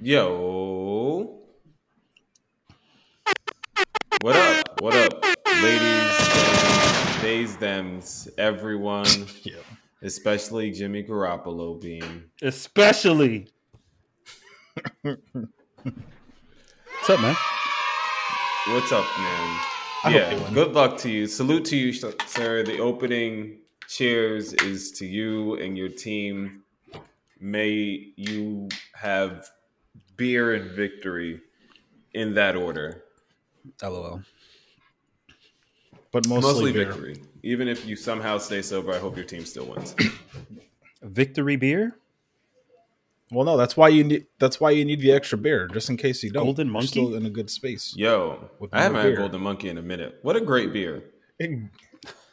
Yo. What up? What up, ladies, days, thems, everyone, Yeah. especially Jimmy Garoppolo being. Especially. What's up, man? What's up, man? I yeah, good luck to you. Salute to you, sir. The opening cheers is to you and your team. May you have beer and victory in that order. LOL. but mostly, Mostly beer. victory. Even if you somehow stay sober, I hope your team still wins. Victory beer? Well, no, that's why you need. That's why you need the extra beer, just in case you don't. Golden You're Monkey? still in a good space. Yo, I haven't more had. Golden Monkey in a minute. What a great beer.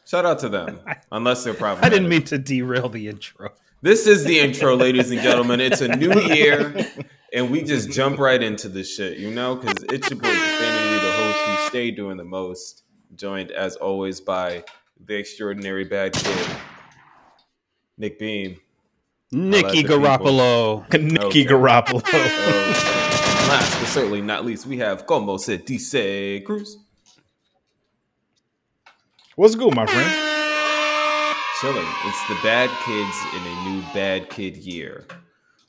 Shout out to them. Unless they're probably I didn't mean to derail the intro. This is the intro, ladies and gentlemen. It's a new year, and we just jump right into the shit, you know? Because it's your boy, Profanity, the host who stayed doing the most, joined as always by the extraordinary bad kid, Nick Beam. Nikki the. Garoppolo. Nicky Okay. Garoppolo. Oh, last but certainly not least, we have Como se dice Cruz. What's good, my friend? Chilling. It's the bad kids in a new bad kid year.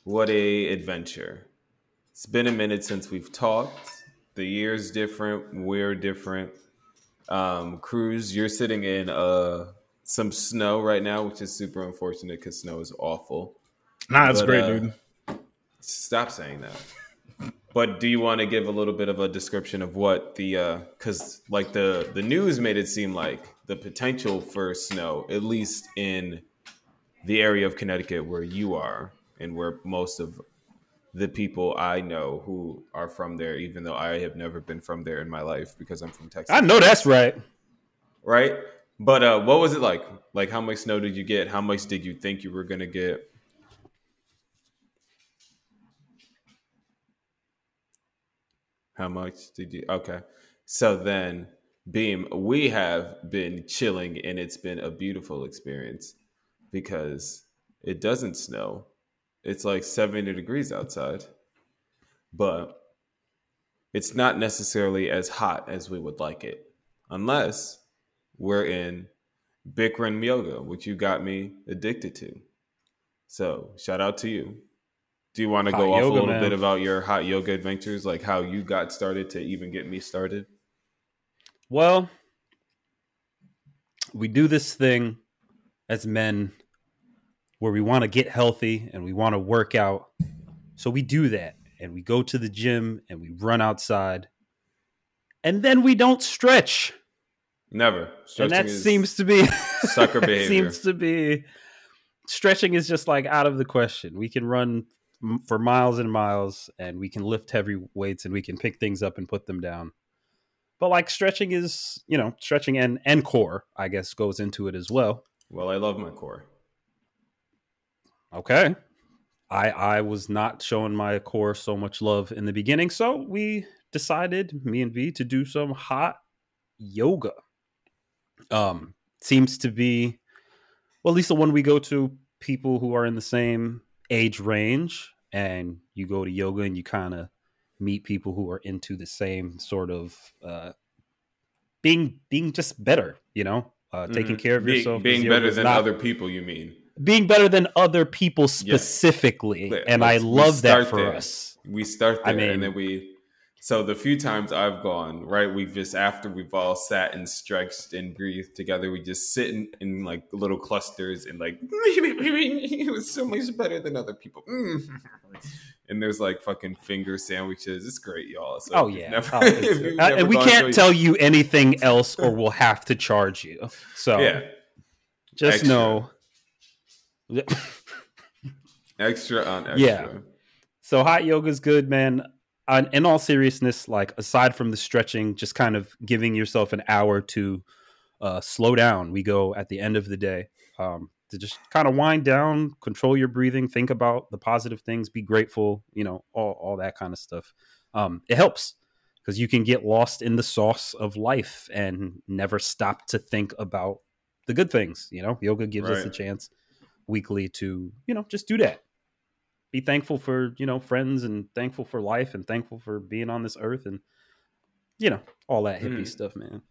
What a adventure. It's been a minute since we've talked. The year's different. We're different. Um, Cruz, you're sitting in uh some snow right now, which is super unfortunate because snow is awful. Nah, it's But, great, uh, dude. Stop saying that. But do you want to give a little bit of a description of what the because like the the news made it seem like the potential for snow, at least in the area of Connecticut where you are and where most of the people I know who are from there, even though I have never been from there in my life because I'm from Texas, I know that's right. right? But uh, what was it like? Like, how much snow did you get? How much did you think you were gonna get? How much did you? Okay, so then, Beam, we have been chilling, and it's been a beautiful experience because it doesn't snow. It's like seventy degrees outside, but it's not necessarily as hot as we would like it, unless we're in Bikram yoga, which you got me addicted to. So shout out to you. Do you want to Hot go off a little man. bit about your hot yoga adventures, like how you got started to even get me started? Well, we do this thing as men where we want to get healthy and we want to work out. So we do that and we go to the gym and we run outside. And then we don't stretch. Never. and Stretching that is seems to be sucker that behavior. seems to be stretching is just like out of the question. We can run m- for miles and miles and we can lift heavy weights and we can pick things up and put them down. But like stretching is, you know, stretching and and core, I guess goes into it as well. well, I love my core. Okay. I I was not showing my core so much love in the beginning, so we decided, me and V, to do some hot yoga. Um, seems to be well, at least the one we go to, people who are in the same age range, and you go to yoga and you kind of meet people who are into the same sort of uh being being just better, you know, uh, taking Mhm. care of yourself. 'cause being better than not- other people, you mean? Being better than other people specifically Let- and i let's- love that for there. us We start there I mean- and then we so the few times I've gone, right, we've just after we've all sat and stretched and breathed together, we just sit in, in like little clusters and like it was so much better than other people. And there's like fucking finger sandwiches. It's great, y'all. So oh yeah never- Oh, if it's- you've uh, and we can't tell you anything else or we'll have to charge you so Yeah, just extra. know extra on extra. Yeah. so hot yoga is good man. On- in all seriousness like aside from the stretching just kind of giving yourself an hour to uh, slow down we go at the end of the day um, to just kind of wind down control your breathing think about the positive things be grateful you know all, all that kind of stuff. Um, it helps because you can get lost in the sauce of life and never stop to think about the good things you know? Yoga gives us a chance weekly to you know just do that be thankful for you know friends and thankful for life and thankful for being on this earth and you know all that hippie Mhm. stuff, man.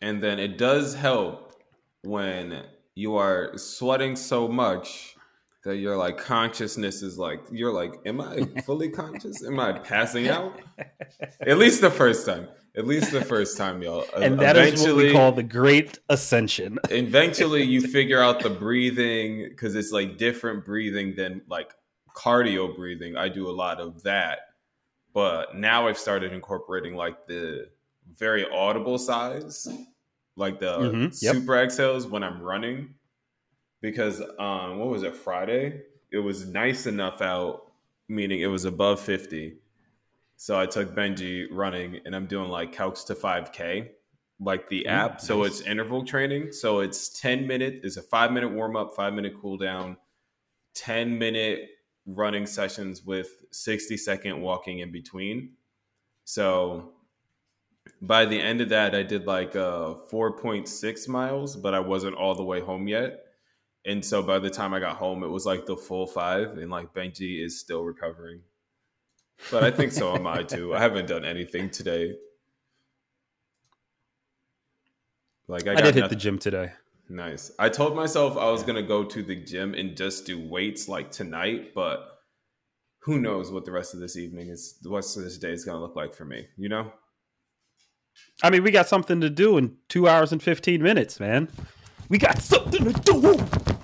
And then it does help when you are sweating so much that your like consciousness is like you're like, am I fully conscious? Am I passing out? At least the first time. At least the first time, y'all. And that is what we call the Great Ascension. eventually you figure out the breathing because it's like different breathing than like cardio breathing i do a lot of that but now i've started incorporating like the very audible size like the Mhm, yep. super exhales when i'm running because um what was it friday it was nice enough out meaning it was above 50 so i took benji running and i'm doing like couch to 5k like the Ooh, app. So it's interval training. So it's 10 minute it's a five minute warm up five minute cool down 10 minute running sessions with 60 second walking in between. So by the end of that i did like uh 4.6 miles but i wasn't all the way home yet. And so by the time i got home it was like the full five and like benji is still recovering but i think so am i too i haven't done anything today like i, I, did hit the gym today. Nice. I told myself I was gonna go to the gym and just do weights like tonight, but who knows what the rest of this evening is, the rest of this day is gonna look like for me. You know? I mean, we got something to do in two hours and fifteen minutes, man. We got something to do.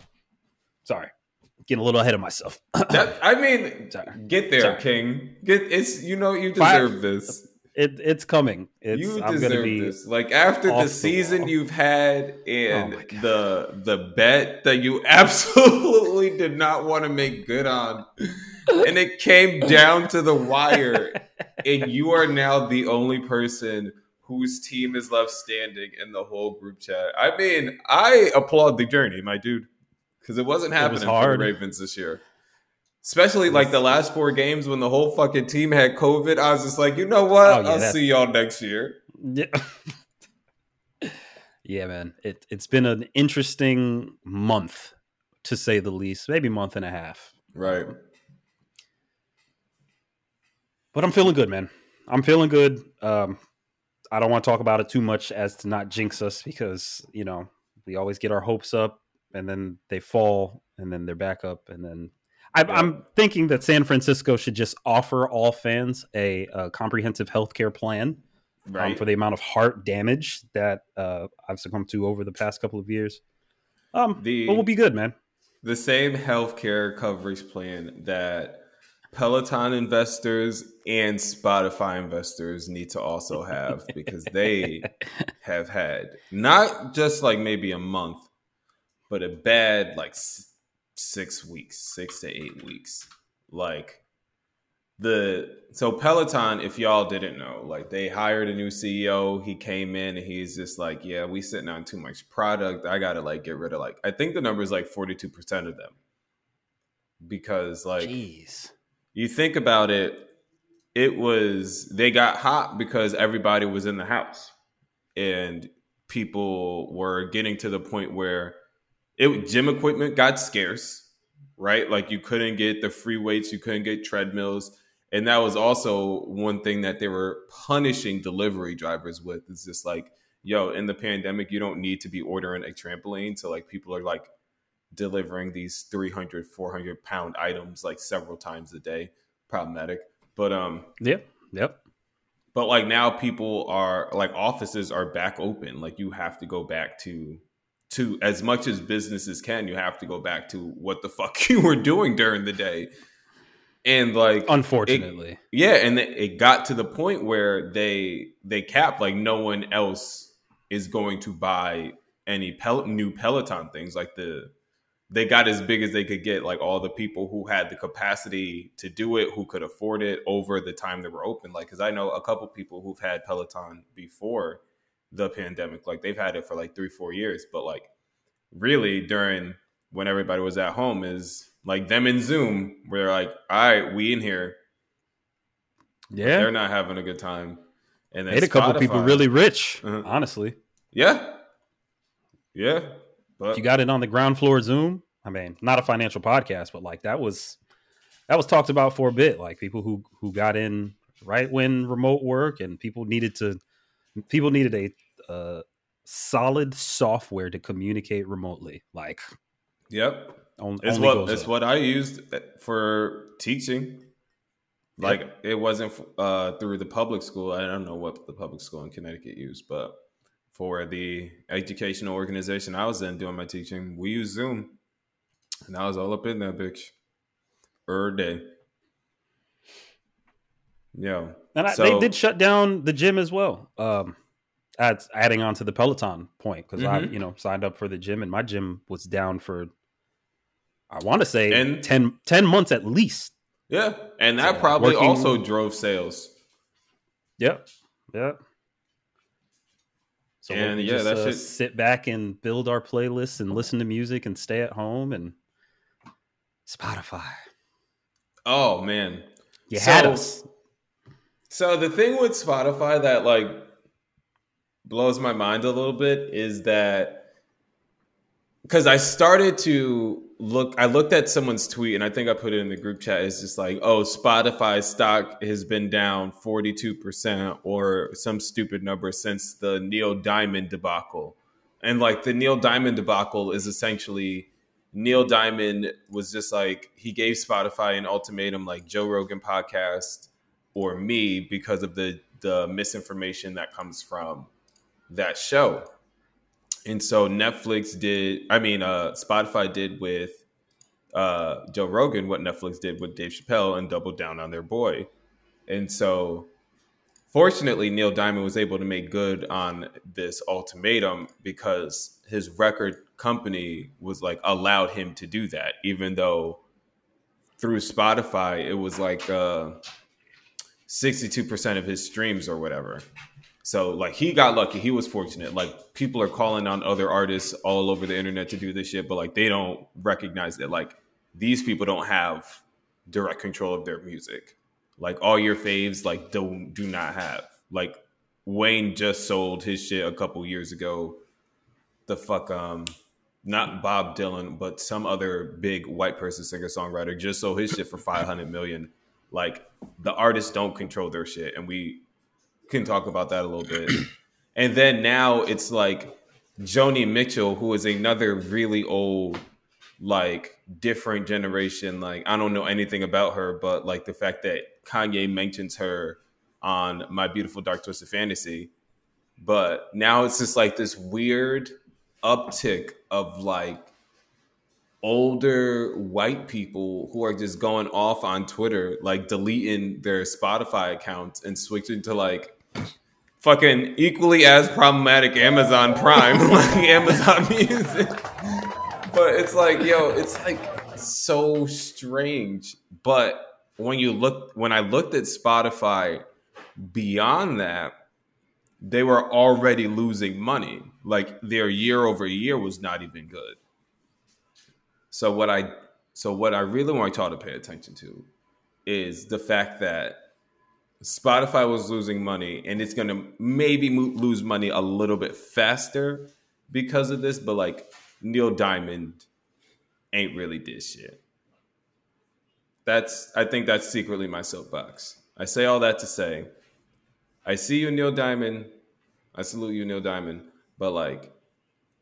Getting a little ahead of myself. That I mean, Sorry. get there, Sorry. King. Get it's you know you Five- deserve this. it, it's coming. It's, you I'm gonna deserve be. this. Like after the the season wall. you've had oh and Oh the the bet that you absolutely did not want to make good on, and it came down to the wire, and you are now the only person whose team is left standing in the whole group chat. I mean, I applaud the journey, my dude, because it wasn't It was happening for the. Ravens this year. Especially like the last four games when the whole fucking team had COVID, I was just like, you know what? Oh, yeah, I'll that- see y'all next year. Yeah. yeah, man. It it's been an interesting month to say the least. Maybe month and a half. Right. But I'm feeling good, man. I'm feeling good. Um, I don't want to talk about it too much as to not jinx us because you know we always get our hopes up and then they fall and then they're back up and then I, Yeah. I'm thinking that San Francisco should just offer all fans a, a comprehensive healthcare plan um, for the amount of heart damage that uh, I've succumbed to over the past couple of years. Um, The- but we'll be good, man. the same healthcare coverage plan that Peloton investors and Spotify investors need to also have because they have had not just like maybe a month, but a bad like six weeks, six to eight weeks. Like the so Peloton, if y'all didn't know, like they hired a new CEO. He came in and he's just like, yeah, we sitting on too much product. I gotta like get rid of like I think the number is like forty two percent of them because like Jeez. you think about it, it was they got hot because everybody was in the house and people were getting to the point where it gym equipment got scarce, right? Like you couldn't get the free weights, you couldn't get treadmills. And that was also one thing that they were punishing delivery drivers with. It's just like, yo, in the pandemic, you don't need to be ordering a trampoline. So like people are like delivering these 300 400 pound items like several times a day problematic but um Yep. Yep. but like now people are like offices are back open like you have to go back to to as much as businesses can you have to go back to what the fuck you were doing during the day and like Unfortunately. yeah, and it- it got to the point where they they capped like no one else is going to buy any Pel- new Peloton things. Like the they got as big as they could get. Like all the people who had the capacity to do it, who could afford it over the time they were open. Like because I know a couple people who've had Peloton before the pandemic. Like they've had it for like three four years, but like really during when everybody was at home is like them in Zoom. Where they're like, all right, we in here yeah. they're not having a good time. And then Made a couple Spotify- people really rich, Uh-huh. honestly. yeah, yeah. But If you got it on the ground floor Zoom, I mean, not a financial podcast, but like that was that was talked about for a bit. Like people who who got in right when remote work and people needed to people needed a uh, solid software to communicate remotely. Like Yep. on, It's what it's up. what I used for teaching. Like it wasn't uh, through the public school. I don't know what the public school in Connecticut used, but for the educational organization I was in doing my teaching, we used Zoom, and I was all up in that bitch, er day. Yeah, And I, So- they did shut down the gym as well. Um, add, adding on to the Peloton point because I, Mhm. you know, signed up for the gym and my gym was down for, I want to say And- 10, 10 months at least. yeah, and that So, probably working- also drove sales. Yep. Yep. So And, yeah, just, that uh, shit- sit back and build our playlists and listen to music and stay at home and Spotify. Oh man, You had us. So the thing with Spotify that like blows my mind a little bit is that because I started to look, I looked at someone's tweet and I think I put it in the group chat. It's just like, oh, Spotify stock has been down 42% or some stupid number since the Neil Diamond debacle. And like the Neil Diamond debacle is essentially Neil Diamond was just like, he gave Spotify an ultimatum like Joe Rogan podcast or me because of the the misinformation that comes from that show. And so Netflix did, I mean, uh, Spotify did with uh, Joe Rogan what Netflix did with Dave Chappelle and doubled down on their boy. And so, fortunately, Neil Diamond was able to make good on this ultimatum because his record company was like allowed him to do that, even though through Spotify it was like uh, 62% of his streams or whatever. So like he got lucky. He was fortunate. Like people are calling on other artists all over the internet to do this shit, but like they don't recognize that like these people don't have direct control of their music. Like all your faves like don't do not have. Like Wayne just sold his shit a couple years ago. The fuck um not Bob Dylan, but some other big white person singer songwriter just sold his shit for 500 million. Like the artists don't control their shit and we can talk about that a little bit. and then now it's like Joni Mitchell, who is another really old, like different generation. Like I don't know anything about her, but like the fact that Kanye mentions her on My Beautiful Dark Twisted Fantasy. But now it's just like this weird uptick of like older white people who are just going off on Twitter, like deleting their Spotify accounts and switching to like fucking equally as problematic Amazon Prime, like Amazon Music. But it's like, yo, it's like so strange. But when you look, when I looked at Spotify beyond that, they were already losing money. Like their year over year was not even good. So what I so what I really want y'all to pay attention to is the fact that Spotify was losing money and it's going to maybe mo- lose money a little bit faster because of this, but like Neil Diamond ain't really did shit. That's I think that's secretly my soapbox. I say all that to say I see you Neil Diamond. I salute you Neil Diamond, but like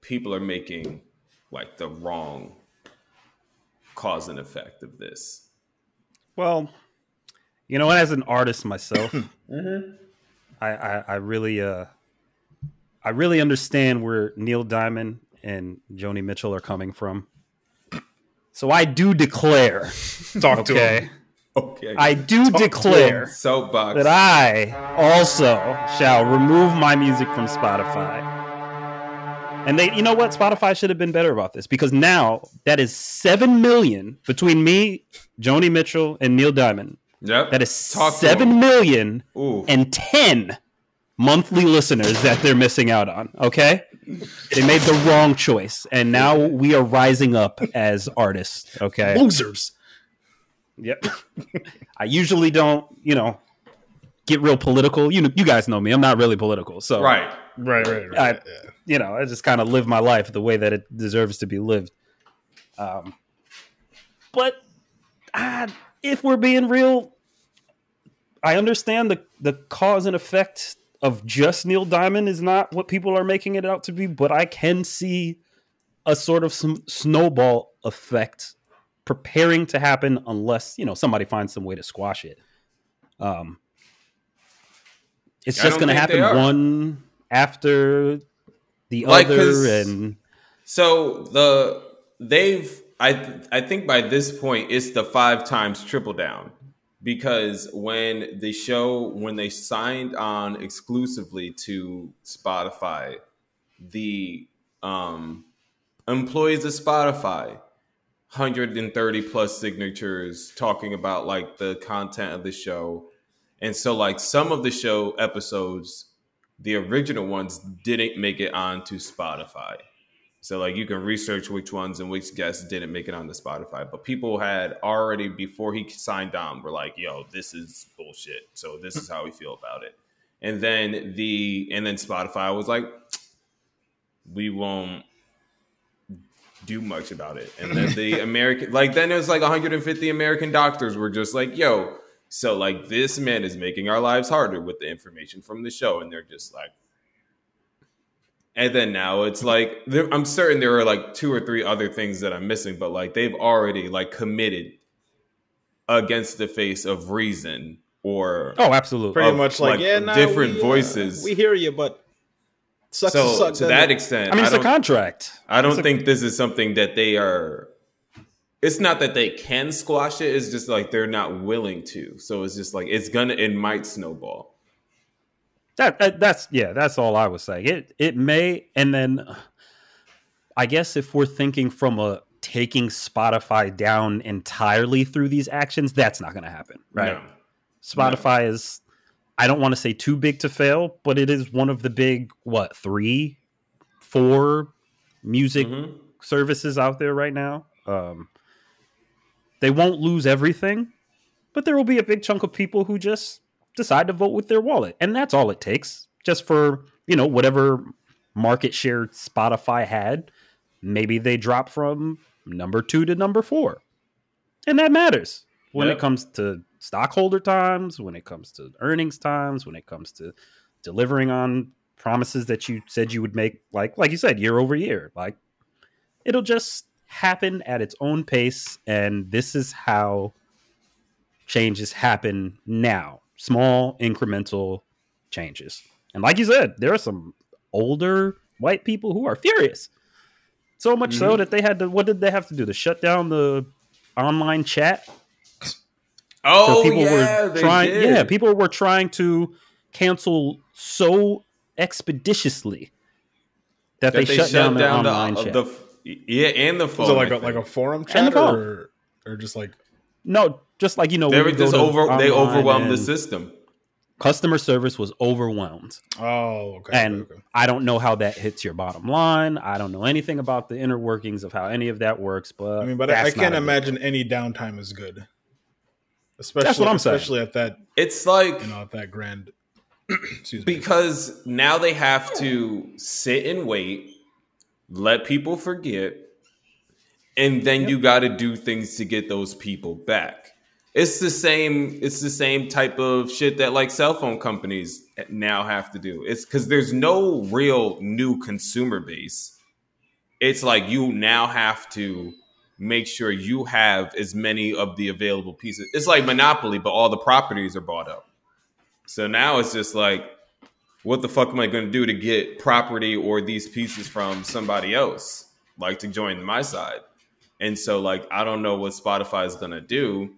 people are making like the wrong cause and effect of this. Well, you know, as an artist myself, Mm-hmm. I, I, I really, uh, I really understand where Neil Diamond and Joni Mitchell are coming from. So I do declare, Talk to okay, him. Okay. I do Talk declare soapbox. that I also shall remove my music from Spotify. And they, you know what? Spotify should have been better about this because now that is seven million between me, Joni Mitchell, and Neil Diamond. Yep. That is Talk to seven him. million Ooh. and 10 monthly listeners that they're missing out on. Okay. They made the wrong choice. And now we are rising up as artists. Okay. Losers. Yep. I usually don't, you know, get real political. You know, you guys know me. I'm not really political. So, right. Right, right, right. I- yeah. you know, I just kind of live my life the way that it deserves to be lived. Um, but I, if we're being real, I understand the the cause and effect of just Neil Diamond is not what people are making it out to be, but I can see a sort of some snowball effect preparing to happen unless you know somebody finds some way to squash it. Um, it's I just going to happen one after the Like, other, and So the they've I I think by this point it's the five times triple down because when the show when they signed on exclusively to Spotify, the um employees of Spotify 130 plus signatures talking about like the content of the show. And so like some of the show episodes, the original ones didn't make it onto Spotify. So like you can research which ones and which guests didn't make it onto Spotify. But people had already before he signed on were like, yo, this is bullshit. So this is how we feel about it. And then the and then Spotify was like, we won't do much about it. And then the American, like, then it was like 150 American doctors were just like, yo, so like this man is making our lives harder with the information from the show. And they're just like, and then now it's like, there, I'm certain there are like two or three other things that I'm missing, but like they've already like committed against the face of reason or oh, absolutely. Pretty of, much like, like, yeah, nah, different we, uh, voices. we hear you, but sucks so to suck. to that it? extent, I mean, it's a contract. I don't It's a- think this is something that they are. It's not that they can squash it. It's just like they're not willing to. So it's just like it's gonna. It might snowball. That, that that's yeah, that's all I was saying. It it may, and then I guess if we're thinking from a taking Spotify down entirely through these actions, that's not going to happen, right? No. Spotify is, I don't want to say too big to fail, but it is one of the big what three, four music Mhm. services out there right now. Um, they won't lose everything, but there will be a big chunk of people who just decide to vote with their wallet, and that's all it takes. Just for you know whatever market share Spotify had, maybe they drop from number two to number four, and that matters when Yep. it comes to stockholder times, when it comes to earnings times, when it comes to delivering on promises that you said you would make, like like you said, year over year. Like it'll just happen at its own pace, and this is how changes happen now. Small incremental changes. And like you said, there are some older white people who are furious. So much so Mhm. that they had to what did they have to do? To shut down the online chat Oh so people yeah, were they trying did. yeah people were trying to cancel so expeditiously that, That they, shut, down, the online the, chat the yeah and the phone. Was it like I a, like a think. forum And the chat phone. or or just like no just like you know they when were you go just over. They overwhelmed the system. customer service was overwhelmed oh okay and okay, okay. i don't know how that hits your bottom line i don't know anything about the inner workings of how any of that works but I mean, but I, I that's not can't a good imagine any downtime is good. Especially, what I'm saying. especially at that It's like you know at that grand. excuse me. because now they have to sit and wait, let people forget, and then you got to do things to get those people back. It's the same. It's the same type of shit that like cell phone companies now have to do. It's because there's no real new consumer base. It's like you now have to make sure you have as many of the available pieces. It's like Monopoly, but all the properties are bought up. So now it's just like, what the fuck am I going to do to get property or these pieces from somebody else, like to join my side? And so, like, I don't know what Spotify is going to do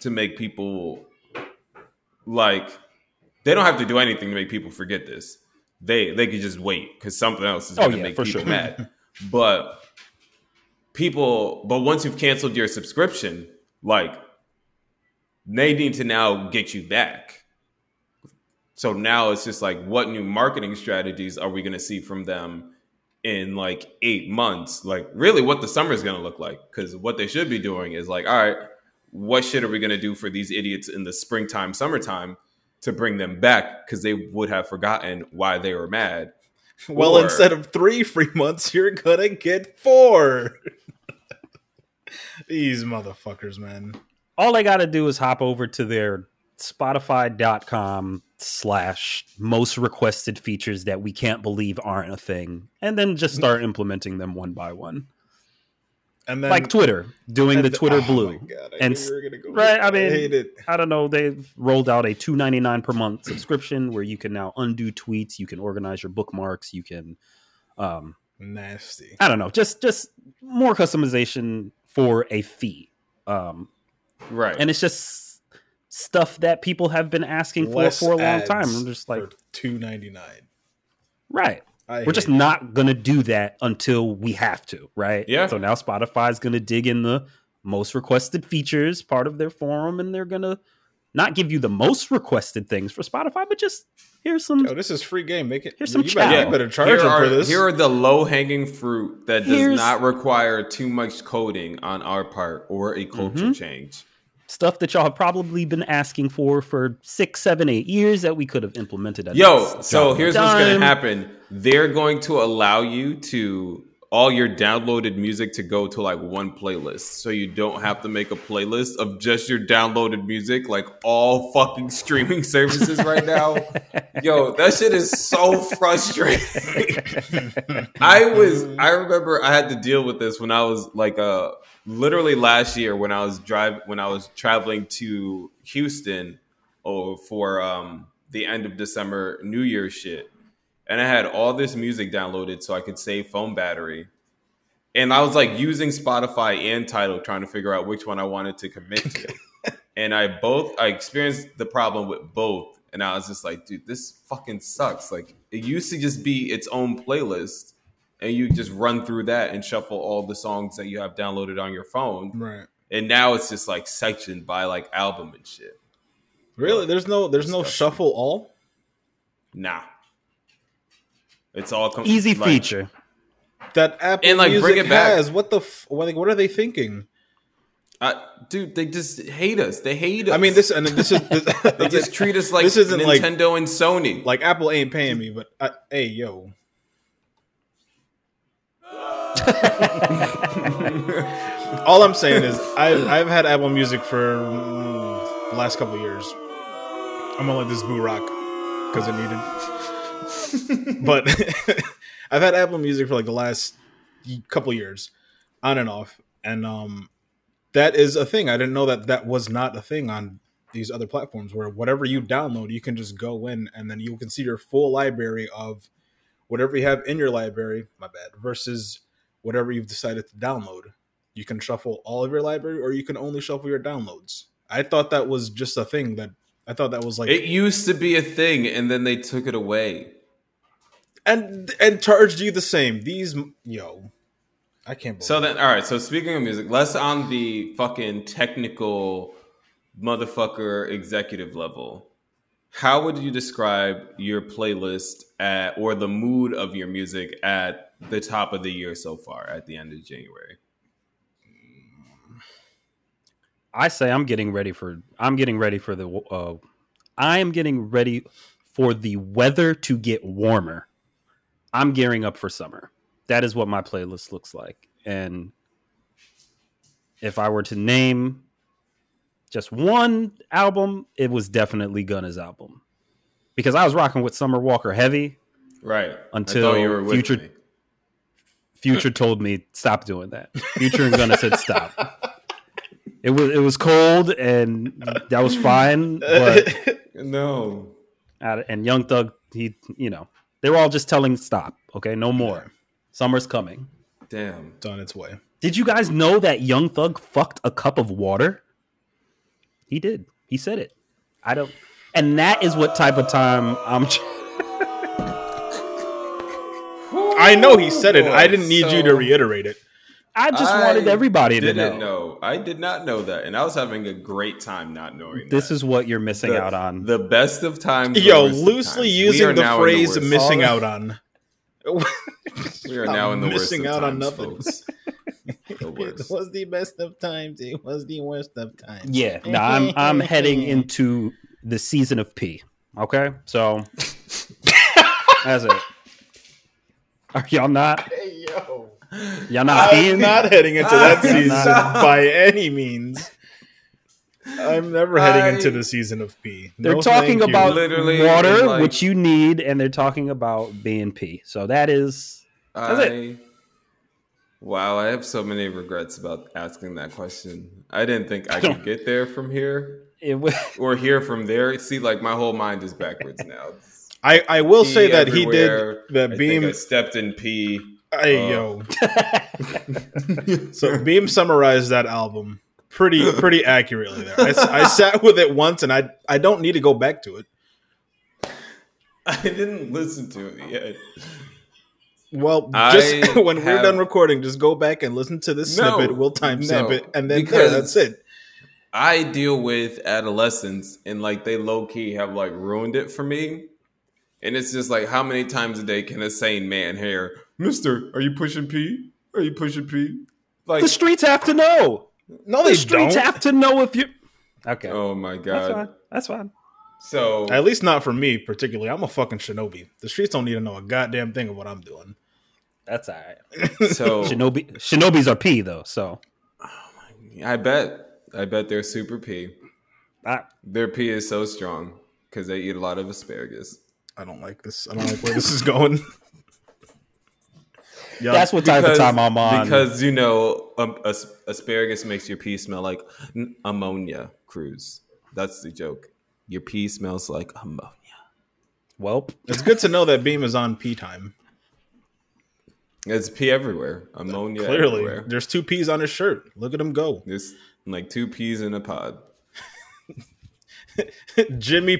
to make people like they don't have to do anything to make people forget this. They they could just wait because something else is Oh, going to yeah, make for people sure. mad. But people, but once you've canceled your subscription, like they need to now get you back. So now it's just like, what new marketing strategies are we going to see from them in like eight months? Like, really, what the summer is going to look like? Because what they should be doing is like, all right, what shit are we going to do for these idiots in the springtime, summertime to bring them back? Because they would have forgotten why they were mad. well, or- instead of three free months, you're gonna get four. These motherfuckers, man. all they got to do is hop over to their spotify.com slash most requested features that we can't believe aren't a thing and then just start implementing them one by one And then like twitter doing and the twitter oh my blue God, I And knew you were gonna go right, I that. mean- hate it. I don't know. They've rolled out a two ninety nine per month subscription where you can now undo tweets, you can organize your bookmarks, you can, um, Nasty. I don't know, just just more customization for a fee, um, Right. and it's just stuff that people have been asking for Less for a long time. I'm just like, for two ninety nine. right, we're just not gonna do that until we have to, right? Yeah. So now Spotify's gonna dig in the most requested features part of their forum, and they're gonna not give you the most requested things for Spotify, but just here's some Yo, this is free game. Make it. Here's some you, better, you better charge here them are, for this. Here are the low hanging fruit that does Here's- not require too much coding on our part or a culture Mhm. change. Stuff that y'all have probably been asking for for six, seven, eight years that we could have implemented. at Yo, so drop of here's what's going to happen. They're going to allow you to all your downloaded music to go to like one playlist. So you don't have to make a playlist of just your downloaded music like all fucking streaming services right now. Yo, that shit is so frustrating. I was I remember I had to deal with this when I was like uh literally last year when I was drive when I was traveling to Houston oh, for um the end of December New Year's shit. And I had all this music downloaded so I could save phone battery. And I was like using Spotify and Tidal trying to figure out which one I wanted to commit to. and I both I experienced the problem with both. And I was just like, dude, this fucking sucks. Like it used to just be its own playlist and you just run through that and shuffle all the songs that you have downloaded on your phone. right. And now it's just like sectioned by like album and shit. Really? There's no. There's no Disgusting. shuffle all. Nah. It's all com- Easy like- feature. That Apple And, like, Music bring it back. has. What the? F- what, like, what are they thinking? Uh, dude, they just hate us. They hate us. I mean, this and this is this, They just treat us like this isn't like- Nintendo and Sony. like Apple ain't paying me, but I, hey, yo. All I'm saying is I've, I've had Apple Music for mm, the last couple years. I'm gonna let this boo rock because it needed. but I've had Apple Music for like the last couple years, on and off, and um, that is a thing. I didn't know that that was not a thing on these other platforms where whatever you download, you can just go in and then you can see your full library of whatever you have in your library. My bad. Versus whatever you've decided to download. You can shuffle all of your library, or you can only shuffle your downloads. I thought that was just a thing that I thought that was like It used to be a thing, and then they took it away. and and charged you the same. These yo, I can't believe. So then, all right. So speaking of music, less on the fucking technical motherfucker executive level. How would you describe your playlist at, or the mood of your music at the top of the year so far, at the end of January? I say I'm getting ready for. I'm getting ready for the. Uh, I am getting ready for the weather to get warmer. I'm gearing up for summer. That is what my playlist looks like. And if I were to name just one album, it was definitely Gunna's album. Because I was rocking with Summer Walker heavy. Right. Until you were with Future-. Future told me stop doing that. Future and Gunna said stop. It was it was cold and that was fine, but No. and Young Thug he you know they were all just telling stop. Okay, no more. Summer's coming. Damn. it's on its way. Did you guys know that Young Thug fucked a cup of water? He did. He said it. I don't. And that is what type of time I'm. I know he said it. I didn't need you to reiterate it. I just I wanted everybody to know. know. I did not know that, and I was having a great time not knowing. This that. is what you're missing the, out on. the best of times. Yo, loosely times. Using the phrase worst- "missing out on." We are now in the missing worst of out on times, nothing. folks. The was the best of times. It was the worst of times. Yeah, no, I'm I'm heading into the season of P. Okay, so that's it. Are y'all not? Hey, yo. Y'all not I'm peeing? not heading into that I'm season not. by any means. I'm never heading I- into the season of P. They're No, talking about Literally, water, like- which you need, and they're talking about BNP. So that is That's I, Wow, I have so many regrets about asking that question. I didn't think I could get there from here it. wa- or here from there. See, like my whole mind is backwards now. I, I will say that he did the I beam. I stepped in pee. Hey Oh. yo. Um, so Beam summarized that album pretty pretty accurately there. I, I sat with it once and I I don't need to go back to it. I didn't listen to it yet. Well, just when we're done recording, just go back and listen to this No, snippet. We'll timestamp no, it, and then there, that's it. I deal with adolescents and like they low key have like ruined it for me. And it's just like how many times a day can a sane man hear, Mister, are you pushing P? Are you pushing P? Like the streets have to know. No, The streets don't. have to know if you. Okay, Oh my that's god. fine. That's fine. So At least not for me particularly. I'm a fucking shinobi. The streets don't need to know a goddamn thing of what I'm doing. That's all right. so Shinobi, Shinobis are P though, so I bet. I bet they're super P. I, Their P is so strong because they eat a lot of asparagus. I don't like this. I don't like where this is going. Yeah, that's what type of time I'm on. Because you know, um, as- asparagus makes your pee smell like n- ammonia. Cruz. That's the joke. Your pee smells like ammonia. well, it's good to know that Beam is on P time. It's pee everywhere. Ammonia Clearly, everywhere. there's two peas on his shirt. Look at him go. There's like two peas in a pod. Jimmy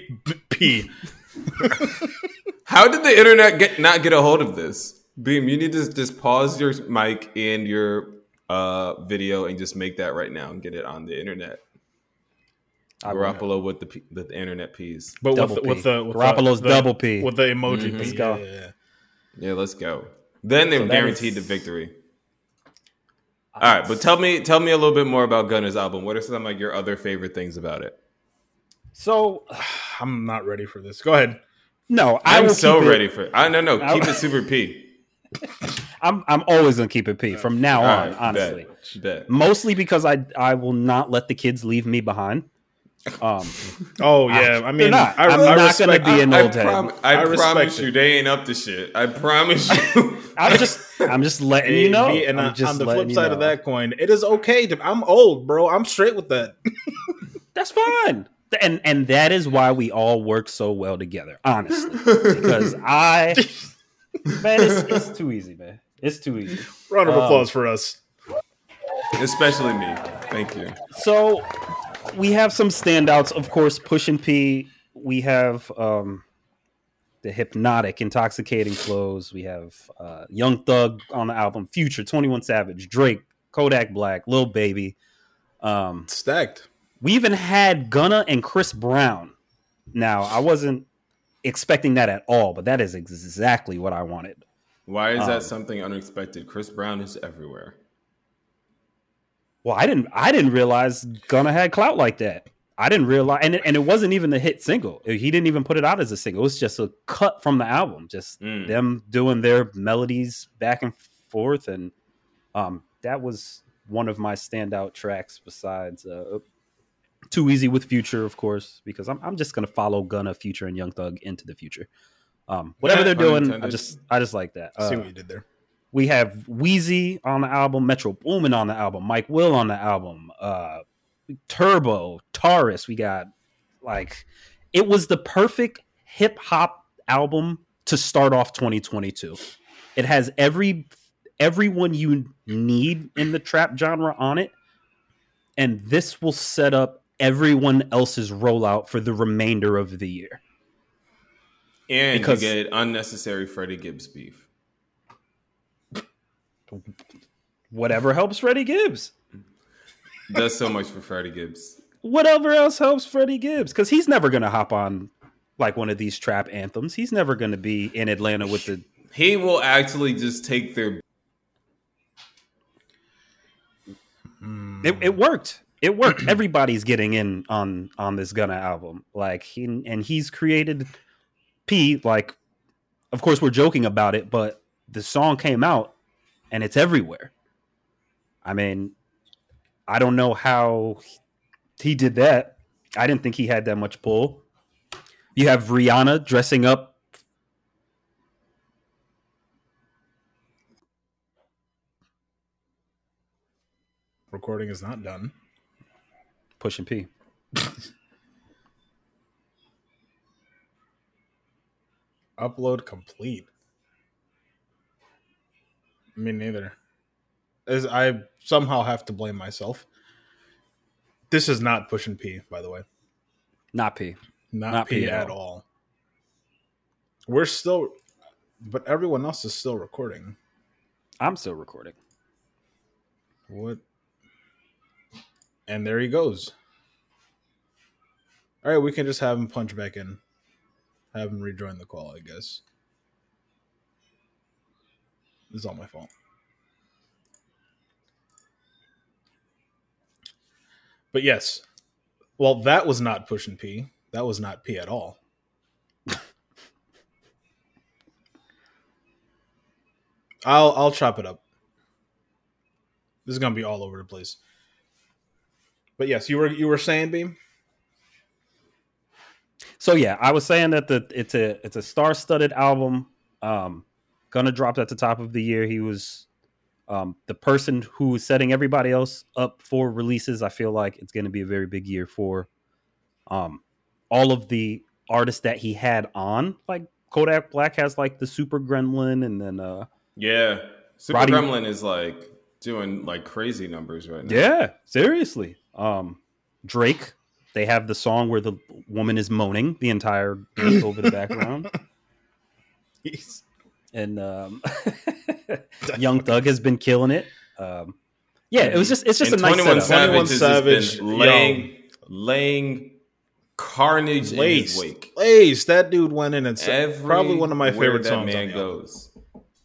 P. How did the internet get not get a hold of this? Beam, you need to just pause your mic and your uh, video and just make that right now and get it on the internet. I will. Garoppolo with the P- the internet peas. But Double with, P. the, with the with Garoppolo's the, double P. with the emoji P. Let's go. yeah, yeah. Yeah, let's go. Then they're So guaranteed is- the victory. All right, but tell me tell me a little bit more about Gunna's album. What are some of your other favorite things about it? So I'm not ready for this. Go ahead. no, I I'm so keep it- ready for it. I no no, I- keep it super P. I'm I'm always gonna keep it P from now All on. right, honestly, bet, bet. mostly because I I will not let the kids leave me behind. Um, Oh yeah, I mean, not. I, I'm I not respect. gonna be an I, old head. prom- I, I promise it. you, they ain't up to shit. I promise you. I'm just I'm just letting you know. and I'm on- just on the flip side know. of that coin, it is okay to. I'm old, bro. I'm straight with that. That's fine. And and that is why we all work so well together, honestly. Because I man, it's, it's too easy, man. It's too easy. Round of Um, applause for us. Especially me. Thank you. So we have some standouts, of course. Pushin P. We have um, the hypnotic, intoxicating flows. We have uh, Young Thug on the album, Future, Twenty One Savage, Drake, Kodak Black, Lil Baby. Um, Stacked. We even had Gunna and Chris Brown. Now I wasn't expecting that at all, but that is exactly what I wanted. Why is Um, that something unexpected? Chris Brown is everywhere. Well, I didn't. I didn't realize Gunna had clout like that. I didn't realize, and it, and it wasn't even the hit single. He didn't even put it out as a single. It was just a cut from the album, just Mm. them doing their melodies back and forth, and um, that was one of my standout tracks. Besides, uh, "Too Easy" with Future, of course, because I'm I'm just gonna follow Gunna, Future, and Young Thug into the future. Um, whatever they're doing, I just I just like that. See Uh, what you did there. we have Wheezy on the album, Metro Boomin on the album, Mike Will on the album, uh, Turbo, Taurus. We got like it was the perfect hip hop album to start off 2022. It has every everyone you need in the trap genre on it, and this will set up everyone else's rollout for the remainder of the year. And Because- you get unnecessary Freddie Gibbs beef. Whatever helps Freddie Gibbs. Does so much for Freddie Gibbs. whatever else helps Freddie Gibbs because he's never going to hop on like one of these trap anthems. He's never going to be in Atlanta with the. He will actually just take their It, it worked. It worked. Everybody's getting in on on this Gunna album. Like he and he's created P. Like, of course we're joking about it, but the song came out and it's everywhere. I mean, I don't know how he did that. I didn't think he had that much pull. You have Rihanna dressing up. Recording is not done. Pushing P. Upload complete. Me neither. As I somehow have to blame myself. This is not pushing P, by the way. Not P. Not, Not P, P at at all. We're still, but everyone else is still recording. I'm still recording. What? And there he goes. All right, we can just have him punch back in. Have him rejoin the call, I guess. Is all my fault. But yes. Well, that was not pushing P. That was not P at all. I'll I'll chop it up. This is gonna be all over the place. But yes, you were you were saying, Beam. So yeah, I was saying that the it's a it's a star-studded album. Um, gonna drop at the top of the year. He was um, the person who is setting everybody else up for releases. I feel like it's going to be a very big year for um, all of the artists that he had on. Like Kodak Black has like the Super Gremlin, and then uh, Yeah. Super Roddy- Gremlin is like doing like crazy numbers right now. yeah, seriously, um, Drake. They have the song where the woman is moaning the entire over the background. He's- and um, Young Thug has been killing it. Um, yeah, it was just it's just and a nice 21 setup. Savage 21 Savage, just been laying, yo. laying carnage in his wake. Lace, that dude went in and said probably one of my favorite that songs. man on the album.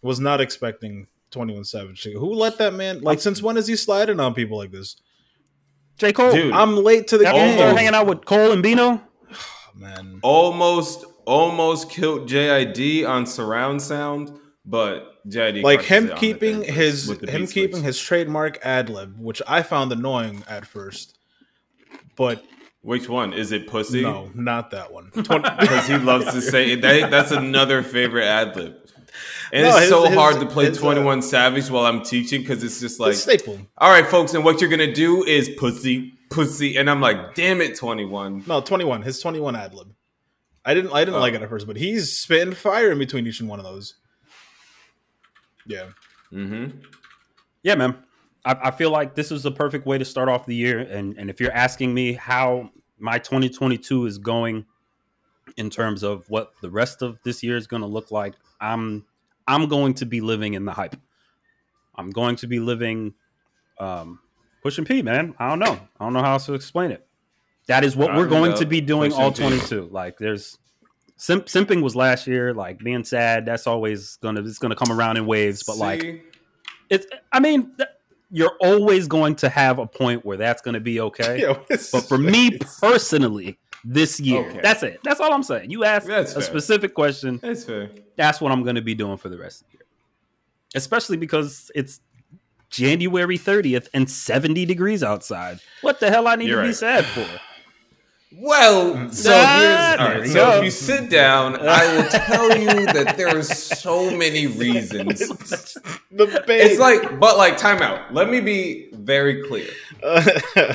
Was not expecting Twenty One Savage. to- Who let that man? Like, since when is he sliding on people like this? J Cole. Dude. I'm late to the After you game. start hanging out with Cole and Bino, Oh, man. Almost, almost killed JID on surround sound, but JID like him it on the keeping his him keeping switch. his trademark ad lib, which I found annoying at first, but Which one is it? Pussy? no, not that one. because he loves to say that, that's another favorite ad lib. And No, it's his- so his- hard to play his, uh, 21 Savage while I'm teaching because it's just like, It's staple. all right, folks, and what you're going to do is pussy, pussy. And I'm like, damn it, 21. No, twenty one. His twenty one ad lib. I didn't I didn't Oh. like it at first, but he's spitting fire in between each and one of those. Yeah. Mm-hmm. yeah, man. I, I feel like this is the perfect way to start off the year. And and if you're asking me how my 2022 is going in terms of what the rest of this year is going to look like, I'm I'm going to be living in the hype. I'm going to be living um pushing P, man. I don't know. I don't know how else to explain it. That is what we're going to be doing all P. 22. Like there's simp, simping was last year, like being sad, that's always gonna it's gonna come around in waves, but like it's i mean th- you're always going to have a point where that's going to be okay it's- but for me personally this year. Okay. that's it. That's all i'm saying. You asked That's a fair. specific question. That's fair. that's what i'm going to be doing for the rest of the year. Especially because it's january 30th and 70 degrees outside. What the hell i need You're to be sad for Well, so here's all right. So if you sit down, I will tell you that there are so many reasons. the bait. It's like, but like, time out. Let me be very clear.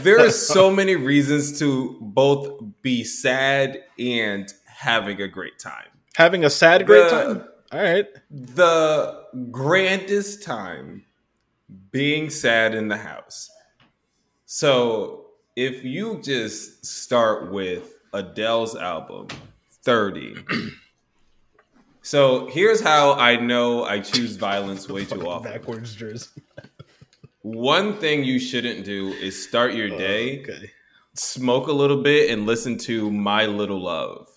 There are so many reasons to both be sad and having a great time. having a sad great The- time. All right. The grandest time being sad in the house. So if you just start with Adele's album, 30. So here's how I know I choose violence way too often. Backwards jersey. One thing you shouldn't do is start your oh, day, Okay. smoke a little bit, and listen to My Little Love.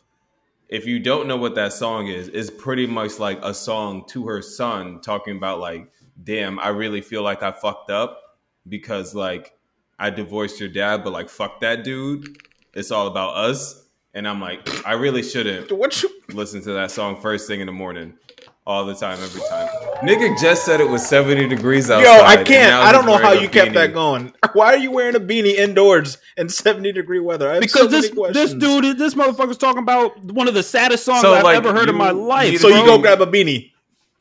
If you don't know what that song is, it's pretty much like a song to her son talking about like, damn, I really feel like I fucked up because like I divorced your dad, but like fuck that dude. It's all about us. And I'm like, I really shouldn't What you? listen to that song first thing in the morning. all the time, every time. Nigga just said it was 70 degrees outside. Yo, I can't. I don't know how wearing a you kept that going. Why are you wearing a beanie indoors in 70 degree weather? I have Because so this many this dude, this motherfucker's talking about one of the saddest songs So, I've like, ever heard in my life. So you go grab a beanie.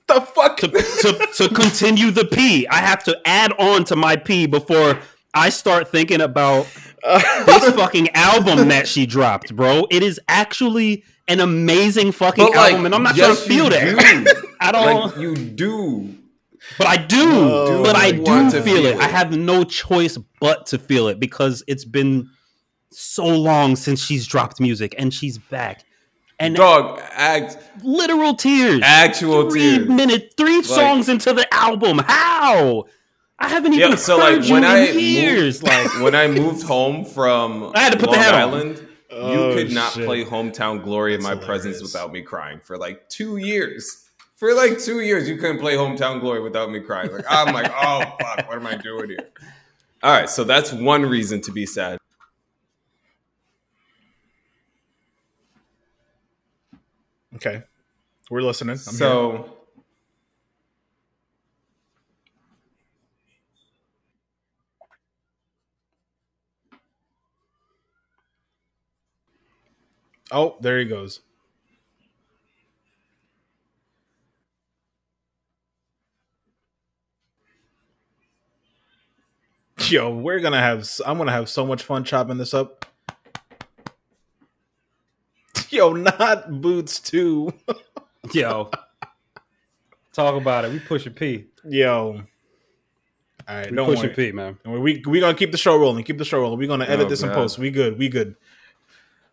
The fuck? to, to, to continue the P. I have to add on to my P before I start thinking about this fucking album that she dropped, bro. It is actually an amazing fucking But like, album, and I'm not yes, trying to feel that. do. I don't, like you do. but I do, but I do feel, feel it. I have no choice but to feel it because it's been so long since she's dropped music, and she's back, and Dog, act, literal tears. actual three tears. minutes, three songs into the album. How? I haven't even Yeah, so heard like you when in I years. moved, like when I moved home from I had to put the Long hat on. Island, Oh, you could not shit. play "Hometown Glory" in That's my presence without me crying for like two years. For like two years, you couldn't play "Hometown Glory" without me crying. Like I'm like, oh fuck, what am I doing here? All right, so that's one reason to be sad. Okay. We're listening. I'm here. Oh, there he goes. Yo, we're gonna have. I'm gonna have so much fun chopping this up. Yo, not boots too. yo, talk about it. We pushing P. Yo. All right, We don't pushing worry. P, man. We we gonna keep the show rolling. Keep the show rolling. We're gonna edit Oh, this in post. We good. We good.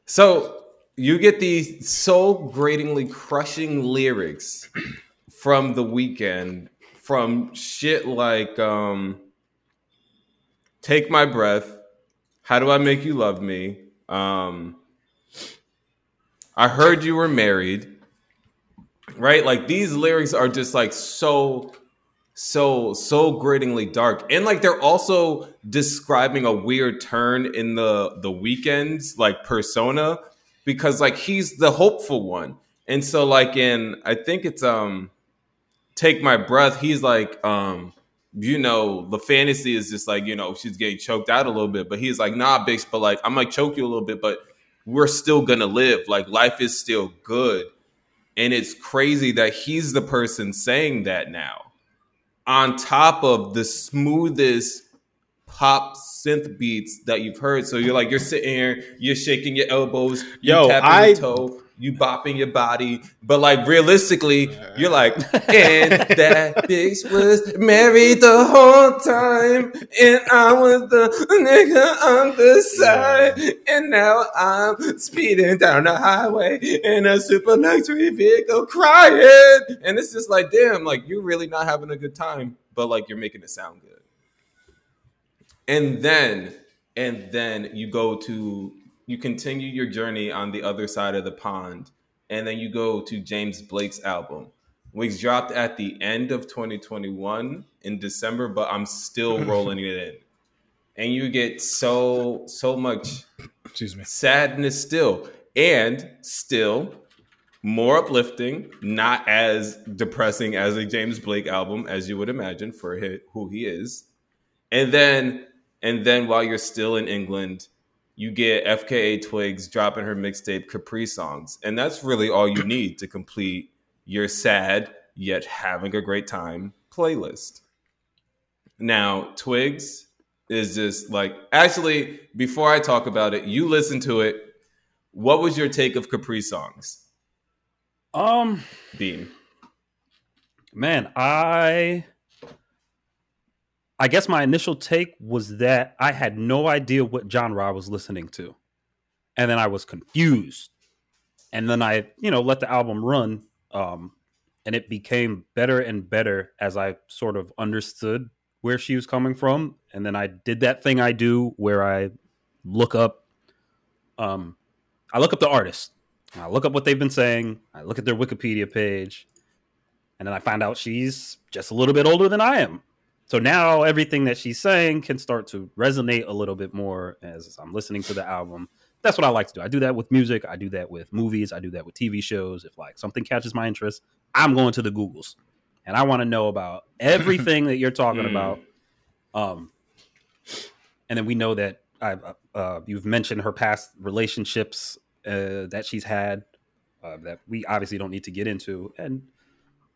So you get these so gratingly crushing lyrics from the Weeknd from shit like um Take My Breath, How Do I Make You Love Me? Um I heard you were married. Right? Like these lyrics are just like so so so gratingly dark and like they're also describing a weird turn in the the Weeknd's like persona because like he's the hopeful one. And so like in i think it's um take my breath he's like um you know the fantasy is just like you know she's getting choked out a little bit but he's like nah bitch but like i might choke you a little bit but we're still gonna live. Like life is still good. And it's crazy that he's the person saying that now on top of the smoothest pop synth beats that you've heard. So you're like, you're sitting here, you're shaking your elbows, you Yo, tapping I- your toe, you bopping your body. But like realistically, you're like, and that bitch was married the whole time, and I was the nigga on the side, and now I'm speeding down the highway in a super luxury vehicle crying. And it's just like, damn, like you're really not having a good time, but like you're making it sound good and then and then you go to you continue your journey on the other side of the pond and then you go to james blake's album which dropped at the end of 2021 in december but i'm still rolling it in and you get so so much Excuse me. sadness still and still more uplifting not as depressing as a james blake album as you would imagine for who he is and then and then while you're still in england you get fka twigs dropping her mixtape Caprisongs. And that's really all you need to complete your sad yet having a great time playlist. Now twigs is just like actually before i talk about it you listen to it. What was your take of Caprisongs? Um, beam man, I I guess my initial take was that I had no idea what genre I was listening to. And then I was confused. And then I, you know, let the album run. Um, and it became better and better as I sort of understood where she was coming from. And then I did that thing I do where I look up um I look up the artist. I look up what they've been saying. I look at their Wikipedia page. And then I find out she's just a little bit older than I am. So now everything that she's saying can start to resonate a little bit more as I'm listening to the album. that's what I like to do. I do that with music. I do that with movies. I do that with TV shows. If like something catches my interest, I'm going to the Googles, and I want to know about everything that you're talking Mm. about. Um, and then we know that I, uh, you've mentioned her past relationships uh, that she's had uh, that we obviously don't need to get into, and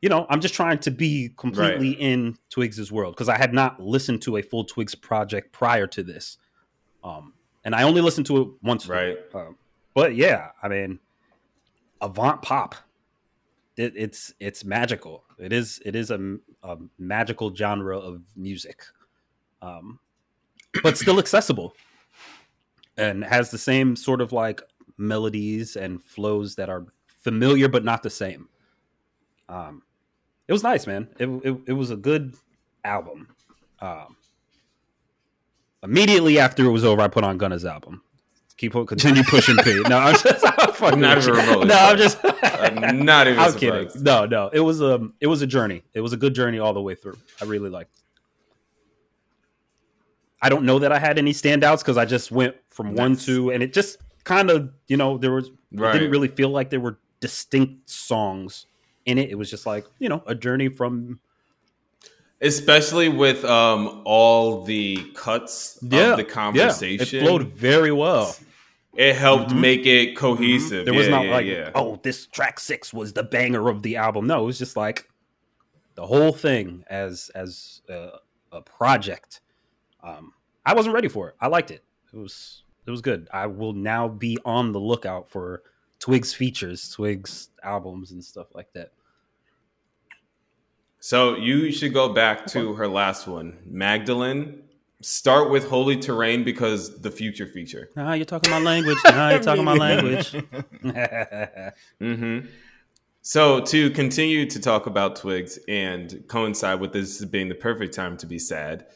you know, I'm just trying to be completely in Twigs's world because I had not listened to a full Twigs project prior to this. Um, and I only listened to it once. Right. Um, but yeah, I mean, avant pop. It, it's it's magical. It is it is a, a magical genre of music, um, but still accessible, and has the same sort of like melodies and flows that are familiar but not the same. Um, it was nice, man. It it, it was a good album. Um, immediately after it was over, I put on Gunna's album. Keep continue pushing P. No, I'm just I'm fucking Not even remotely No, I'm just I'm not even I'm surprised. kidding. No, no. It was a it was a journey. It was a good journey all the way through. I really liked. it. I don't know that I had any standouts because I just went from one Nice. to, and it just kind of you know there was it Right. didn't really feel like there were distinct songs in it. It was just like you know a journey from especially with um all the cuts yeah of the conversation. Yeah, it flowed very well. It helped Mhm. make it cohesive. There was Yeah, not like, oh, this track six was the banger of the album. No, it was just like the whole thing as as a, a project. Um, I wasn't ready for it. I liked it. It was it was good. I will now be on the lookout for Twigs features, Twigs albums, and stuff like that. So you should go back to her last one, Magdalene. Start with Holy Terrain because the future feature. Ah, you're talking my language. Ah, you're talking my language. mm-hmm. So to continue to talk about Twigs and coincide with this being the perfect time to be sad,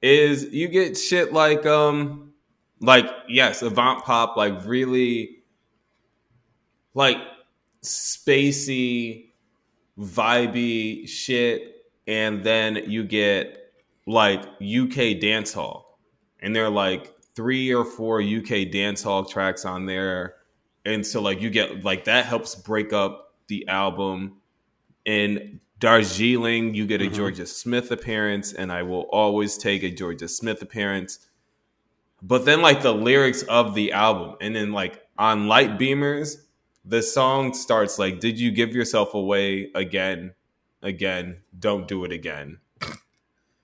is you get shit like um like yes, avant pop, like really like spacey, vibey shit, and then you get like UK dance hall. And there are like three or four UK dance hall tracks on there. And so like you get like that helps break up the album. In Darjeeling, you get a Mhm. Jorja Smith appearance, and I will always take a Jorja Smith appearance. But then like the lyrics of the album, and then like on Light Beamers, the song starts like, Did you give yourself away again? Again, don't do it again.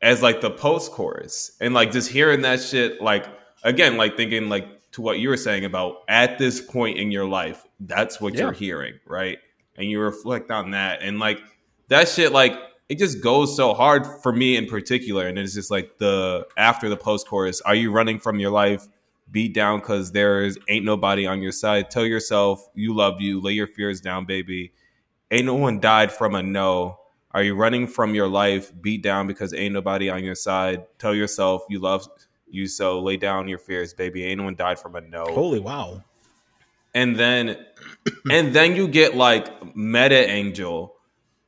As like the post chorus. And like just hearing that shit, like again, like thinking like to what you were saying about at this point in your life, that's what Yeah. you're hearing, right? And you reflect on that. And like that shit, like it just goes so hard for me in particular. And it's just like the after the post chorus, are you running from your life? Beat down because there's ain't nobody on your side. Tell yourself you love you. Lay your fears down, baby. Ain't no one died from a no. Are you running from your life? Beat down because ain't nobody on your side. Tell yourself you love you so. Lay down your fears, baby. Ain't no one died from a no Holy wow. and then and then you get like meta angel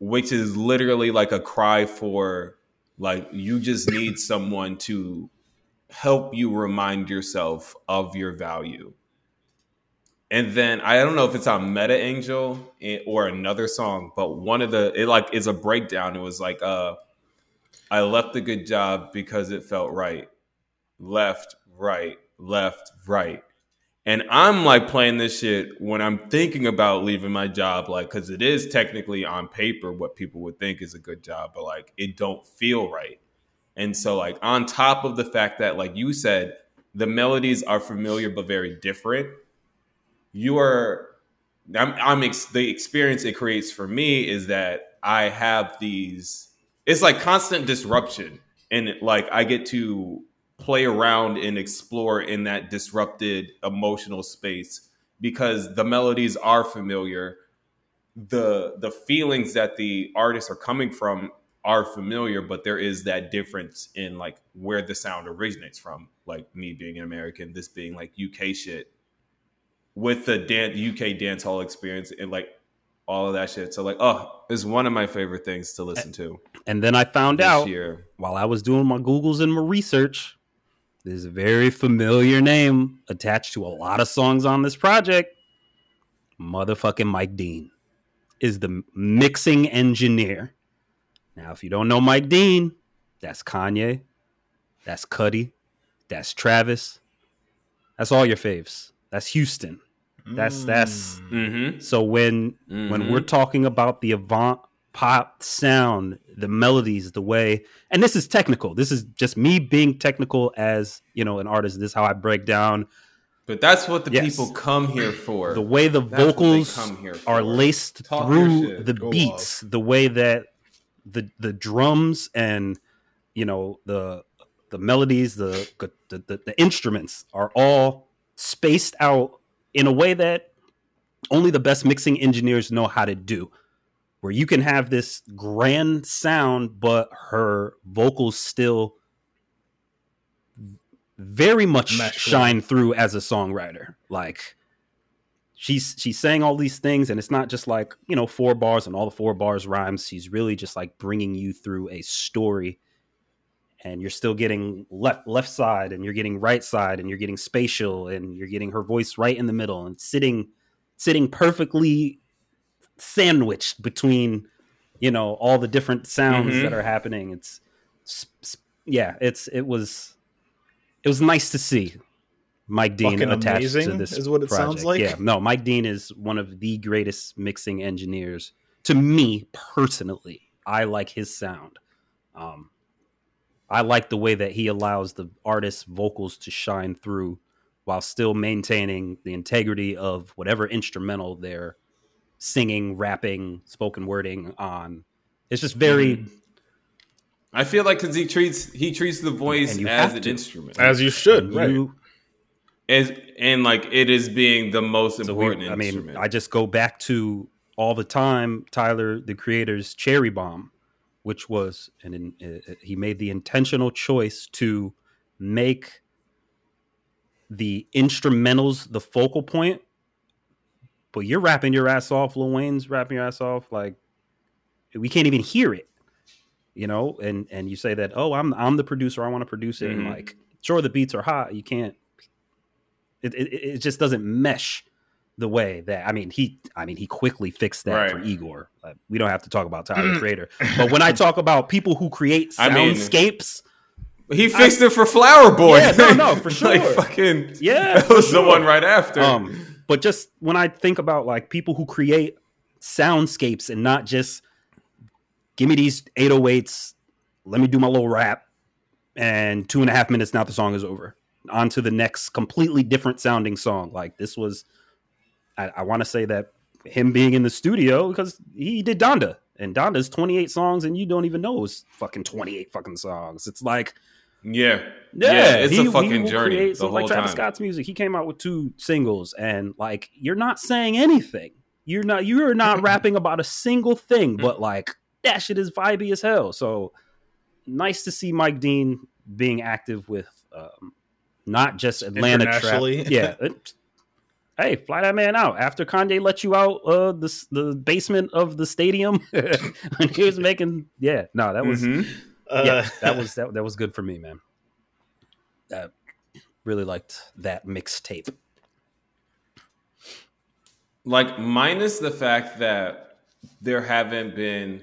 which is literally like a cry for like you just need someone to help you remind yourself of your value. And then i don't know if it's on meta angel eh, or another song but one of the it like is a breakdown. It was like uh i left a good job because it felt right. Left right left right. And I'm like playing this shit when I'm thinking about leaving my job, like, because it is technically on paper what people would think is a good job, but like it don't feel right. And so, like, on top of the fact that, like you said, the melodies are familiar but very different, you are, I'm, I'm ex- the experience it creates for me is that I have these, it's like constant disruption. And like I get to play around and explore in that disrupted emotional space because the melodies are familiar the the feelings that the artists are coming from are familiar but there is that difference in like where the sound originates from like me being an american this being like uk shit with the dan- uk dance hall experience and like all of that shit so like oh it's one of my favorite things to listen to and then I found this out year while I was doing my Googles and my research There's a very familiar name attached to a lot of songs on this project. Motherfucking Mike Dean is the mixing engineer. Now, if you don't know Mike Dean, that's Kanye, that's Cudi, that's Travis, that's all your faves. That's Houston. That's that's Mm-hmm. so when when Mhm. we're talking about the avant pop sound, the melodies, the way, and this is technical. This is just me being technical as you know an artist. This is how I break down But that's what the Yes. people come here for. the way the That's vocals come here are laced Talk through the Go beats, the way that the the drums and you know the the melodies, the the, the the instruments are all spaced out in a way that only the best mixing engineers know how to do. Where you can have this grand sound, but her vocals still very much shine through as a songwriter. Like she's she's saying all these things, and it's not just like you know four bars and all the four bars rhymes. She's really just like bringing you through a story, and you're still getting left left side, and you're getting right side, and you're getting spatial, and you're getting her voice right in the middle, and sitting sitting perfectly sandwiched between you know all the different sounds Mhm. that are happening. It's yeah, it's it was it was nice to see Mike Dean Fucking attached to amazing this is what it sounds project. like. Yeah, no, Mike Dean is one of the greatest mixing engineers to me personally. I like his sound. Um, I like the way that he allows the artist's vocals to shine through while still maintaining the integrity of whatever instrumental they're singing, rapping, spoken wording on. It's just very Mm-hmm. I feel like because he treats he treats the voice as an to. instrument, As you should, right? you, as, and like it is being the most So we, important I mean. I just go back to all the time Tyler, the creator's Cherry Bomb, which was and uh, he made the intentional choice to make the instrumentals the focal point. But you're rapping your ass off. Lil Wayne's rapping your ass off. Like we can't even hear it, you know. And and you say that, oh, I'm I'm the producer. I want to produce it. And Mhm. like, sure, the beats are hot. You can't. It, it it just doesn't mesh the way that I mean he I mean he quickly fixed that for Igor. Uh, we don't have to talk about Tyler the Creator, but when I talk about people who create I mean- soundscapes, he fixed it for Flower Boy. Yeah, no, no, for like sure. fucking Yeah, that was the one right after. um, but just when I think about like people who create soundscapes and not just give me these 808s, let me do my little rap, and two and a half minutes now the song is over. On to the next completely different sounding song. Like this was, I, I want to say that him being in the studio because he did Donda, and Donda's 28 songs, and you don't even know it's fucking 28 fucking songs. It's like yeah, yeah, it's he- a fucking journey some- whole like Travis time. Scott's music. He came out with two singles, and like you're not saying anything. You're not. You're not rapping about a single thing, but like that shit is vibey as hell. So nice to see Mike Dean being active with um, not just Atlanta trap. Internationally. Yeah. it- hey, fly that man out. After Kanye let you out uh, the the basement of the stadium when he was making. Yeah, no, that was Mhm. Uh, yeah, that was that, that was good for me, man. That really liked that mixtape. like minus the fact that there haven't been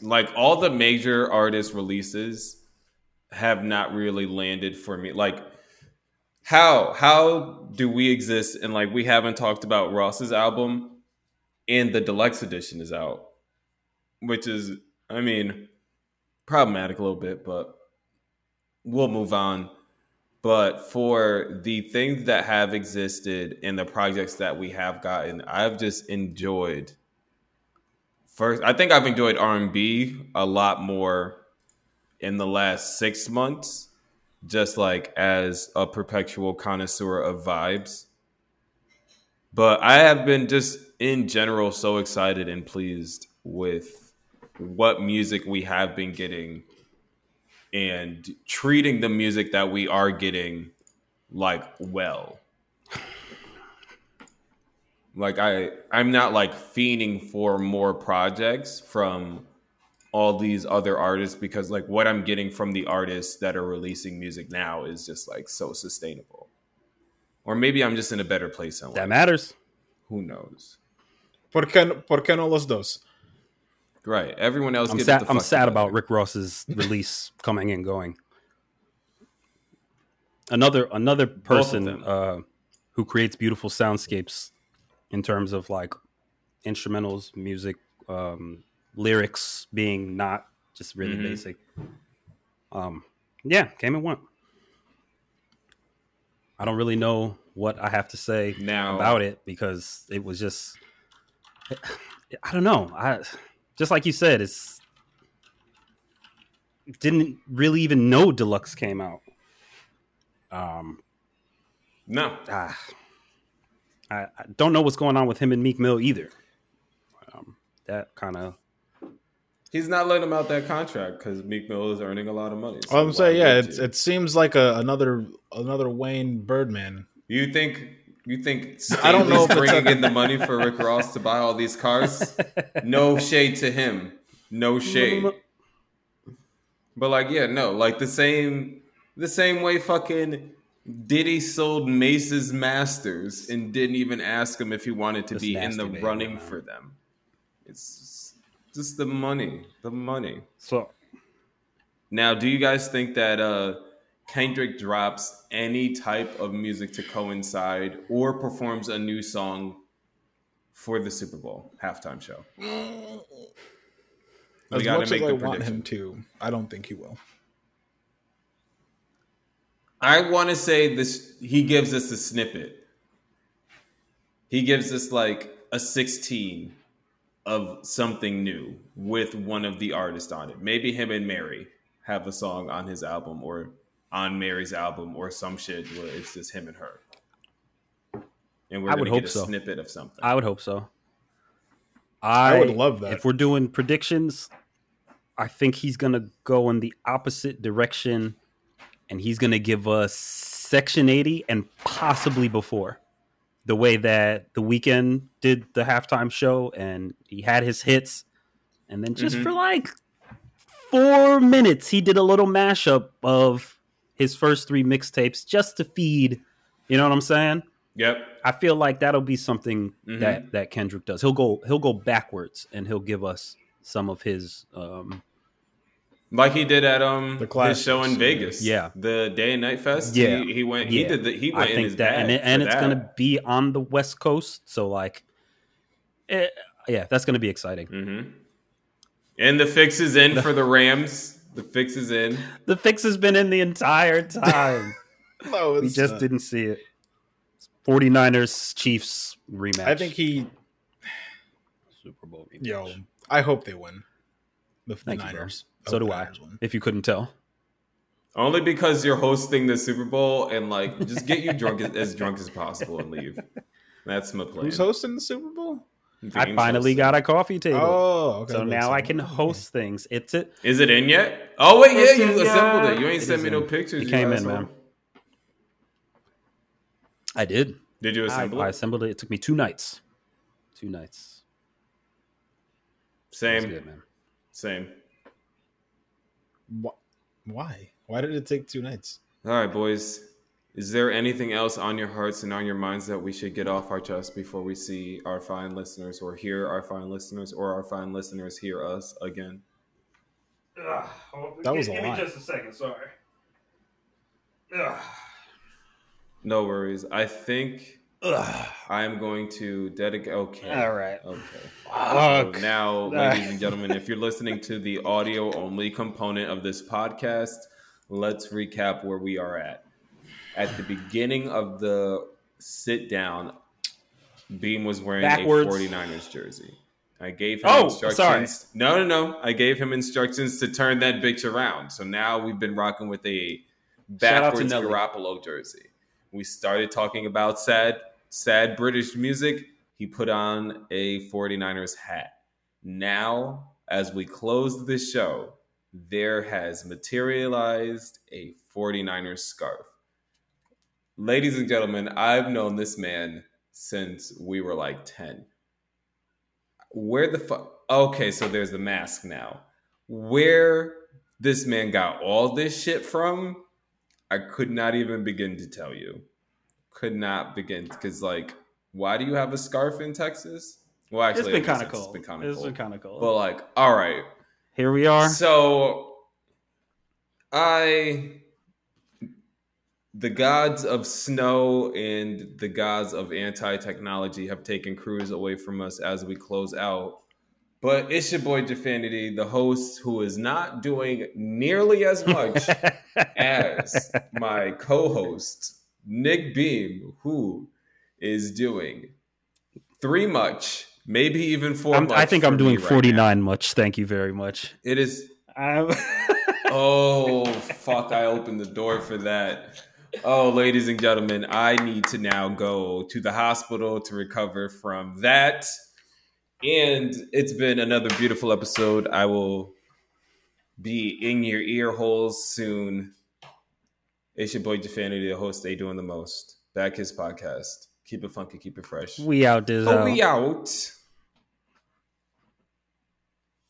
like all the major artist releases have not really landed for me. Like how how do we exist? And like we haven't talked about ross's album and the deluxe edition is out which is i mean problematic a little bit but we'll move on. But for the things that have existed and the projects that we have gotten i've just enjoyed first i think i've enjoyed r&b a lot more in the last six months just like as a perpetual connoisseur of vibes but i have been just in general so excited and pleased with what music we have been getting and treating the music that we are getting like well. Like I I'm not like fiending for more projects from all these other artists because like what I'm getting from the artists that are releasing music now is just like so sustainable. Or maybe I'm just in a better place in life. That matters. Who knows? ¿Por qué, ¿Por qué no los dos? Right. Everyone else. I'm sad. I'm sad about Rick Ross's release coming and going. Another another person uh, who creates beautiful soundscapes in terms of like instrumentals, music, um, lyrics being not just really Mhm. basic. Um, yeah, came and went. I don't really know what I have to say Now- about it because it was just I don't know. I just like you said, it's didn't really even know Deluxe came out. Um, No. ah, I, I don't know what's going on with him and Meek Mill either. Um, that kind of He's not letting him out that contract because Meek Mill is earning a lot of money. so I'm saying, yeah, would it, it seems like a, another another Wayne Birdman. You think you think I don't know if it's bringing a- in the money for Rick Ross to buy all these cars? No shade to him. No shade. But like, yeah, no, like the same the same way fucking Diddy sold Mase's Masters and didn't even ask him if he wanted to This be in the running for them. It's just, just the money. The money. so. Now, do you guys think that uh, Kendrick drops any type of music to coincide or performs a new song for the Super Bowl halftime show? As gotta much make as I the want him to, I don't think he will. I want to say this. He gives us a snippet. He gives us like a 16 of something new with one of the artists on it. Maybe him and Mary have a song on his album or on Mary's album or some shit where it's just him and her. And we're I going would to hope get a so. snippet of something. I would hope so. I, I would love that. If we're doing predictions, I think he's gonna go in the opposite direction, and he's gonna give us Section 80 and possibly before. The way that the Weeknd did the halftime show, and he had his hits, and then just Mhm. for like four minutes, he did a little mashup of his first three mixtapes just to feed. You know what I'm saying? yep. I feel like that'll be something Mhm. that that Kendrick does. He'll go he'll go backwards and he'll give us some of his um Like he did at um The his show in. Vegas. Yeah. The Day and Night Fest. Yeah. He, he went yeah. he did the, he I went in think his that bag and, it, and it's that. gonna be on the West Coast, so like eh, yeah, that's gonna be exciting. Mm-hmm. And the fix is in for the Rams. The fix is in. The fix has been in the entire time. No, we just didn't see it. 49ers Chiefs rematch. I think he. Super Bowl rematch. Yo, I hope they win. The, the Thank you, bro. Niners. So do I. Niners. If you couldn't tell. Only because you're hosting the Super Bowl and like just get you drunk as, as drunk as possible and leave. That's my plan. Who's hosting the Super Bowl? I finally hosting. got a coffee table. Oh, okay. so that makes now I can host things. It's it. Is it in yet? Oh wait, yeah, you in, assembled yeah. it. You ain't It sent is me no pictures. It you came in, asshole. man. I did. Did you assemble I it? I assembled it. It took me two nights. Two nights. Same, good, man. same. Wh- Why? Why did it take two nights? All right, boys. Is there anything else on your hearts and on your minds that we should get off our chest before we see our fine listeners or hear our fine listeners or our fine listeners hear us again? That was a lot. Me just a second. Sorry. No worries. I think I am going to dedicate. Okay. All right. Okay. Fuck. So now, ladies and gentlemen, if you're listening to the audio only component of this podcast, let's recap where we are at. At the beginning of the sit down, Beam was wearing Backwards. a 49ers jersey. I gave him Oh, instructions. sorry. No, no, no. I gave him instructions to turn that bitch around. So now we've been rocking with a Shout out to backwards Garoppolo jersey. We started talking about sad, sad British music. He put on a 49ers hat. Now, as we close this show, there has materialized a 49ers scarf. Ladies and gentlemen, I've known this man since we were like 10. Where the fuck? Okay, so there's the mask now. where this man got all this shit from, I could not even begin to tell you. Could not begin because like, why do you have a scarf in Texas? Well, actually, it's been kind of cold. It's been kind of It's cold. been kind of cold. But like, all right. Here we are. So I the gods of snow and the gods of anti-technology have taken Cruz away from us as we close out. But it's your boy Definity, the host who is not doing nearly as much as my co-host Nick Beam, who is doing three much, maybe even 4 I'm, much. I think I'm doing right 49 much. Thank you very much. It is I'm Oh, fuck. I opened the door for that. Oh, ladies and gentlemen, I need to now go to the hospital to recover from that. And it's been another beautiful episode. I will be in your ear holes soon. It's your boy Definity, the host. They doing the most. Back his podcast. Keep it funky, keep it fresh. we out, Dizzo. Oh, we out.